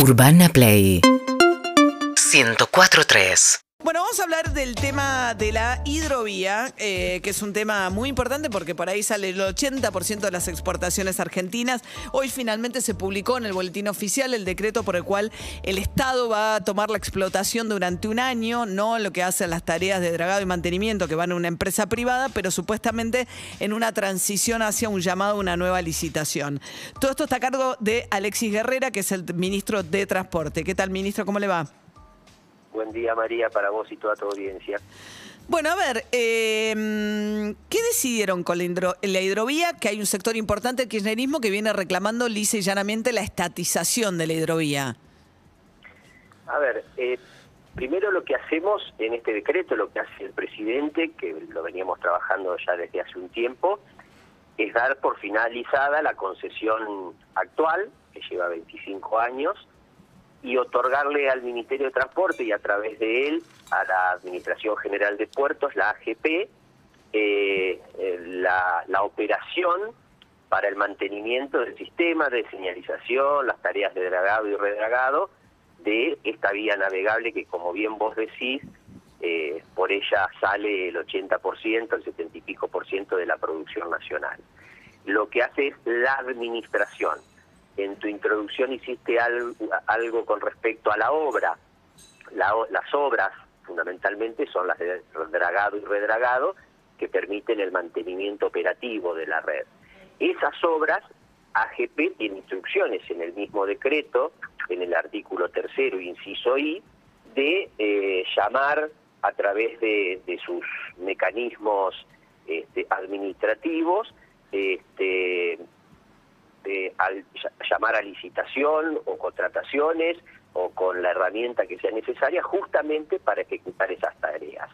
Urbana Play. 104.3 Bueno, vamos a hablar del tema de la hidrovía, eh, que es un tema muy importante porque por ahí sale el 80% de las exportaciones argentinas. Hoy finalmente se publicó en el boletín oficial el decreto por el cual el Estado va a tomar la explotación durante un año, no lo que hacen las tareas de dragado y mantenimiento que van a una empresa privada, pero supuestamente en una transición hacia un llamado a una nueva licitación. Todo esto está a cargo de Alexis Guerrera, que es el ministro de Transporte. ¿Qué tal, ministro? ¿Cómo le va? Buen día María para vos y toda tu audiencia. Bueno, a ver, eh, ¿qué decidieron con la, hidro- la hidrovía? Que hay un sector importante del kirchnerismo que viene reclamando lisa y llanamente la estatización de la hidrovía. A ver, eh, primero lo que hacemos en este decreto, lo que hace el presidente, que lo veníamos trabajando ya desde hace un tiempo, es dar por finalizada la concesión actual, que lleva 25 años, y otorgarle al Ministerio de Transporte y a través de él a la Administración General de Puertos, la AGP, eh, eh, la, la operación para el mantenimiento del sistema de señalización, las tareas de dragado y redragado de esta vía navegable que, como bien vos decís, eh, por ella sale el 80%, el 70 y pico por ciento de la producción nacional. Lo que hace es la administración. En tu introducción hiciste algo, con respecto a la obra. Las obras, fundamentalmente, son las de dragado y redragado, que permiten el mantenimiento operativo de la red. Esas obras, AGP tiene instrucciones en el mismo decreto, en el artículo tercero, inciso I, de eh, llamar a través de, de sus mecanismos este, administrativos, este, al- ll- llamar a licitación o contrataciones o con la herramienta que sea necesaria justamente para ejecutar esas tareas.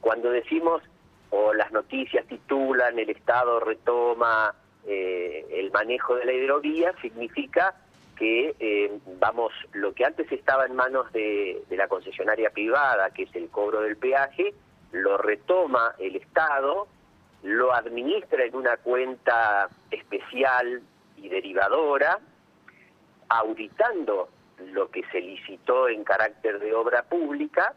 Cuando decimos o las noticias titulan el Estado retoma eh, el manejo de la hidrovía, significa que eh, vamos lo que antes estaba en manos de la concesionaria privada, que es el cobro del peaje, lo retoma el Estado, lo administra en una cuenta especial y derivadora, auditando lo que se licitó en carácter de obra pública,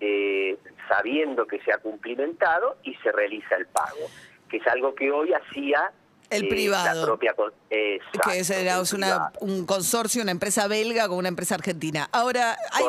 eh, sabiendo que se ha cumplimentado y se realiza el pago, que es algo que hoy hacía El eh, privado. la propia con- Exacto, que una- privado. un consorcio, una empresa belga con una empresa argentina. Ahora, hay-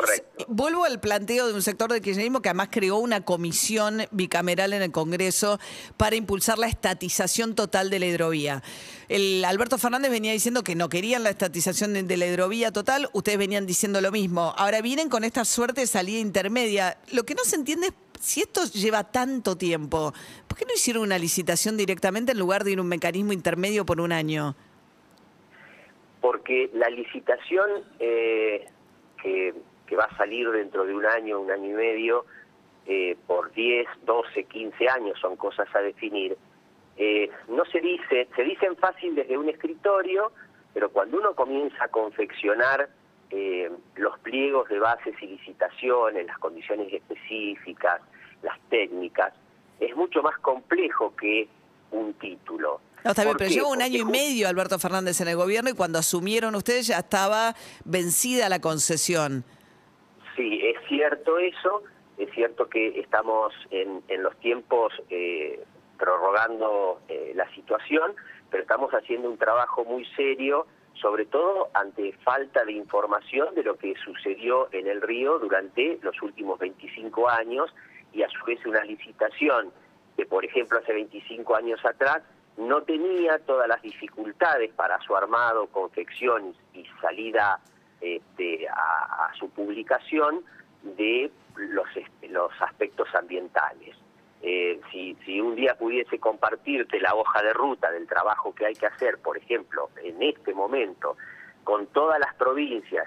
vuelvo al planteo de un sector del kirchnerismo que además creó una comisión bicameral en el Congreso para impulsar la estatización total de la hidrovía. El Alberto Fernández venía diciendo que no querían la estatización de, de la hidrovía total, ustedes venían diciendo lo mismo. Ahora vienen con esta suerte de salida intermedia. Lo que no se entiende es si esto lleva tanto tiempo, ¿por qué no hicieron una licitación directamente en lugar de ir a un mecanismo intermedio por un año? porque la licitación eh, que, va a salir dentro de un año, un año y medio, eh, por 10, 12, 15 años, son cosas a definir, eh, no se dice, se dicen fácil desde un escritorio, pero cuando uno comienza a confeccionar los pliegos de bases y licitaciones, las condiciones específicas, las técnicas, es mucho más complejo que un título. No, está bien, ¿Por pero qué? lleva un año y medio Alberto Fernández en el gobierno y cuando asumieron ustedes ya estaba vencida la concesión. Sí, es cierto eso, es cierto que estamos en, en los tiempos eh, prorrogando eh, la situación, pero estamos haciendo un trabajo muy serio, sobre todo ante falta de información de lo que sucedió en el río durante los últimos 25 años y a su vez una licitación que, por ejemplo, hace 25 años atrás no tenía todas las dificultades para su armado, confección y salida este, a, su publicación de los, aspectos ambientales. Eh, si, si un día pudiese compartirte la hoja de ruta del trabajo que hay que hacer, por ejemplo, en este momento, con todas las provincias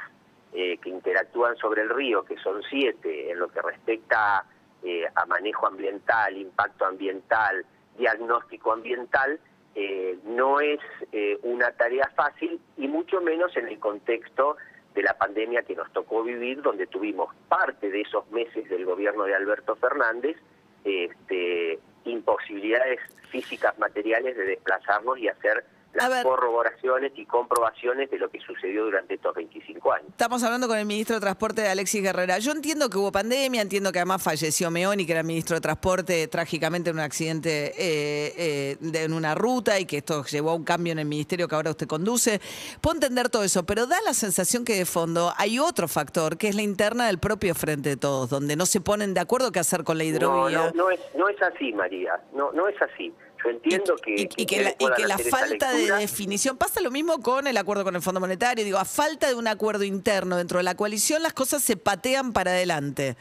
eh, que interactúan sobre el río, que son siete, en lo que respecta eh, a manejo ambiental, impacto ambiental, diagnóstico ambiental, eh, no es eh, una tarea fácil y mucho menos en el contexto de la pandemia que nos tocó vivir, donde tuvimos parte de esos meses del gobierno de Alberto Fernández, este, imposibilidades físicas, materiales de desplazarnos y hacer. Las corroboraciones y comprobaciones de lo que sucedió durante estos 25 años. Estamos hablando con el ministro de Transporte, Alexis Guerrera. Yo entiendo que hubo pandemia, entiendo que además falleció Meoni, que era ministro de Transporte, trágicamente en un accidente eh, eh, en una ruta y que esto llevó a un cambio en el ministerio que ahora usted conduce. Puedo entender todo eso, pero da la sensación que de fondo hay otro factor, que es la interna del propio Frente de Todos, donde no se ponen de acuerdo qué hacer con la hidrovía. No, no, no, es, no es así, María. No, no es así. Yo entiendo que... Y, que la, falta de definición, pasa lo mismo con el acuerdo con el Fondo Monetario, digo, a falta de un acuerdo interno dentro de la coalición, las cosas se patean para adelante.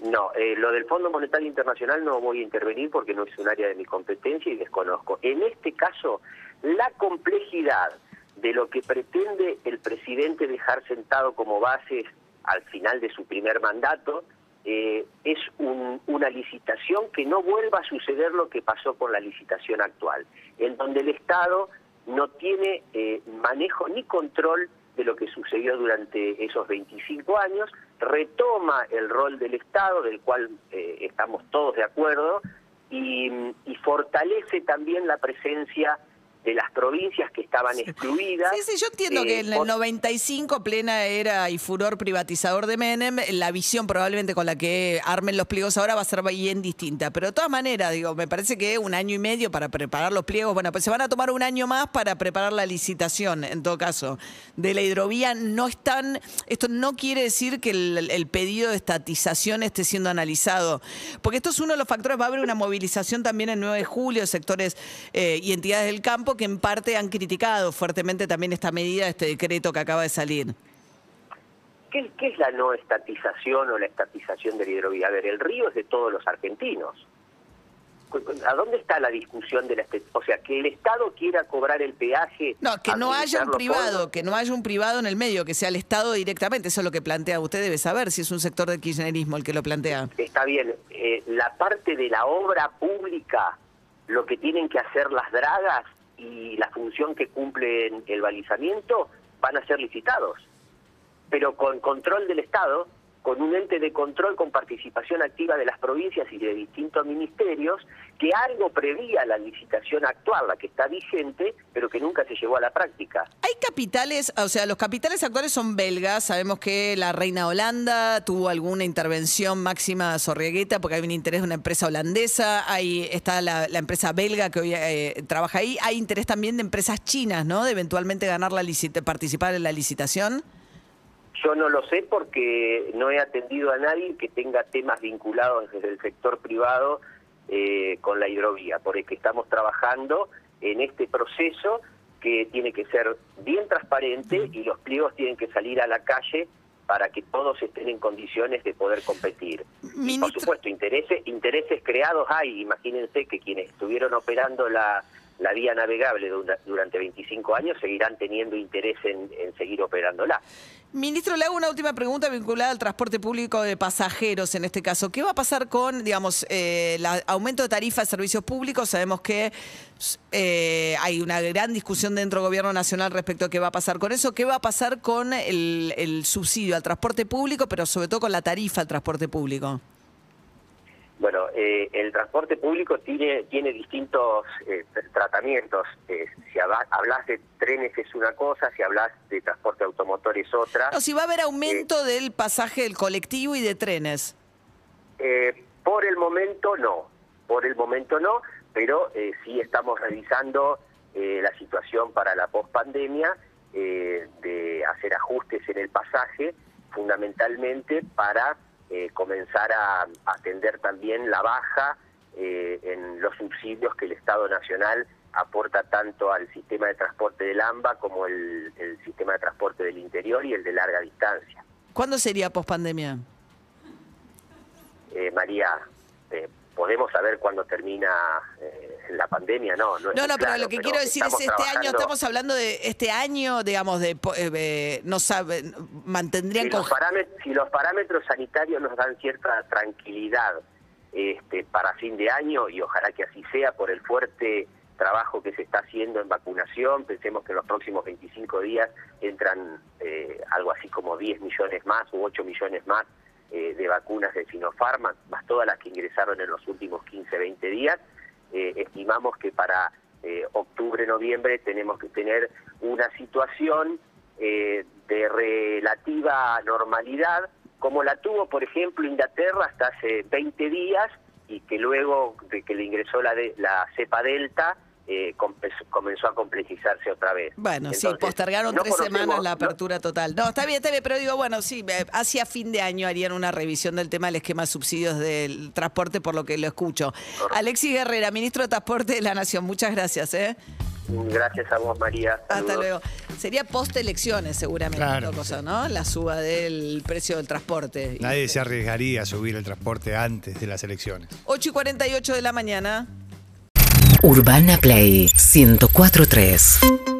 No, eh, lo del Fondo Monetario Internacional no voy a intervenir porque no es un área de mi competencia y desconozco. En este caso, la complejidad de lo que pretende el presidente dejar sentado como bases al final de su primer mandato, eh, es una licitación que no vuelva a suceder lo que pasó con la licitación actual, en donde el Estado no tiene eh, manejo ni control de lo que sucedió durante esos 25 años, retoma el rol del Estado, del cual eh, estamos todos de acuerdo, y fortalece también la presencia de las provincias que estaban excluidas. Sí, sí, yo entiendo que en el 95 plena era y furor privatizador de Menem, la visión probablemente con la que armen los pliegos ahora va a ser bien distinta, pero de todas maneras, digo, me parece que un año y medio para preparar los pliegos, bueno, pues se van a tomar un año más para preparar la licitación, en todo caso, de la hidrovía, no están, esto no quiere decir que el, pedido de estatización esté siendo analizado, porque esto es uno de los factores, va a haber una movilización también el 9 de julio, sectores eh, y entidades del campo que en parte han criticado fuertemente también esta medida, este decreto que acaba de salir. ¿Qué, es la no estatización o la estatización del hidrovía? A ver, el río es de todos los argentinos. ¿A dónde está la discusión de la O sea, que el Estado quiera cobrar el peaje. No, que no haya un privado, que no haya un privado en el medio, que sea el Estado directamente. Eso es lo que plantea. Usted debe saber si es un sector del kirchnerismo el que lo plantea. Está bien. Eh, la parte de la obra pública, lo que tienen que hacer las dragas, y la función que cumplen el balizamiento van a ser licitados, pero con control del Estado con un ente de control con participación activa de las provincias y de distintos ministerios, que algo prevía la licitación actual, la que está vigente, pero que nunca se llevó a la práctica. Hay capitales, o sea, los capitales actuales son belgas, sabemos que la reina Holanda tuvo alguna intervención máxima Sorriegueta porque hay un interés de una empresa holandesa, ahí está la, empresa belga que hoy eh, trabaja ahí, hay interés también de empresas chinas, ¿no? De eventualmente ganar la participar en la licitación. Yo no lo sé porque no he atendido a nadie que tenga temas vinculados desde el sector privado eh, con la hidrovía, porque estamos trabajando en este proceso que tiene que ser bien transparente y los pliegos tienen que salir a la calle para que todos estén en condiciones de poder competir. Y por supuesto, intereses, intereses creados hay. Imagínense que quienes estuvieron operando la, la vía navegable durante 25 años seguirán teniendo interés en, seguir operándola. Ministro, le hago una última pregunta vinculada al transporte público de pasajeros en este caso. ¿Qué va a pasar con, digamos, eh, el aumento de tarifas de servicios públicos? Sabemos que eh, hay una gran discusión dentro del Gobierno Nacional respecto a qué va a pasar con eso. ¿Qué va a pasar con el, el subsidio al transporte público, pero sobre todo con la tarifa al transporte público? Bueno, eh, el transporte público tiene, tiene distintos eh, tratamientos. Eh, si hablas de trenes es una cosa, si hablas de transporte automotor es otra. No, si va a haber aumento del pasaje del colectivo y de trenes. por el momento no, por el momento no, pero sí estamos revisando la situación para la pospandemia de hacer ajustes en el pasaje, fundamentalmente para eh, comenzar a atender también la baja eh, en los subsidios que el Estado Nacional aporta tanto al sistema de transporte del AMBA como el, sistema de transporte del interior y el de larga distancia. ¿Cuándo sería pospandemia? Eh, María, eh, podemos saber cuándo termina la pandemia, no. No, no, pero lo que quiero decir es este año, estamos hablando de este año, digamos, de, eh, no sabe, mantendrían... Si los, parámetros, si los parámetros sanitarios nos dan cierta tranquilidad este, para fin de año, y ojalá que así sea por el fuerte trabajo que se está haciendo en vacunación, pensemos que en los próximos 25 días entran eh, algo así como 10 millones más u 8 millones más eh, de vacunas de Sinopharm, más todas las que ingresaron en los últimos 15, 20 días, eh, estimamos que para eh, octubre, noviembre tenemos que tener una situación eh, de relativa normalidad, como la tuvo, por ejemplo, Inglaterra hasta hace 20 días y que luego de que le ingresó la, de, la cepa delta, eh, comenzó a complejizarse otra vez. Bueno, sí, postergaron tres semanas la apertura total. No, está bien, está bien, pero digo, bueno, sí, eh, hacia fin de año harían una revisión del tema del esquema de subsidios del transporte, por lo que lo escucho. Alexis Guerrera, ministro de Transporte de la Nación, muchas gracias. ¿eh? Gracias a vos, María. Hasta luego. Sería post elecciones, seguramente, claro. cosa, ¿no? La suba del precio del transporte. Nadie se arriesgaría a subir el transporte antes de las elecciones. 8 y 48 de la mañana. Urbana Play 1043.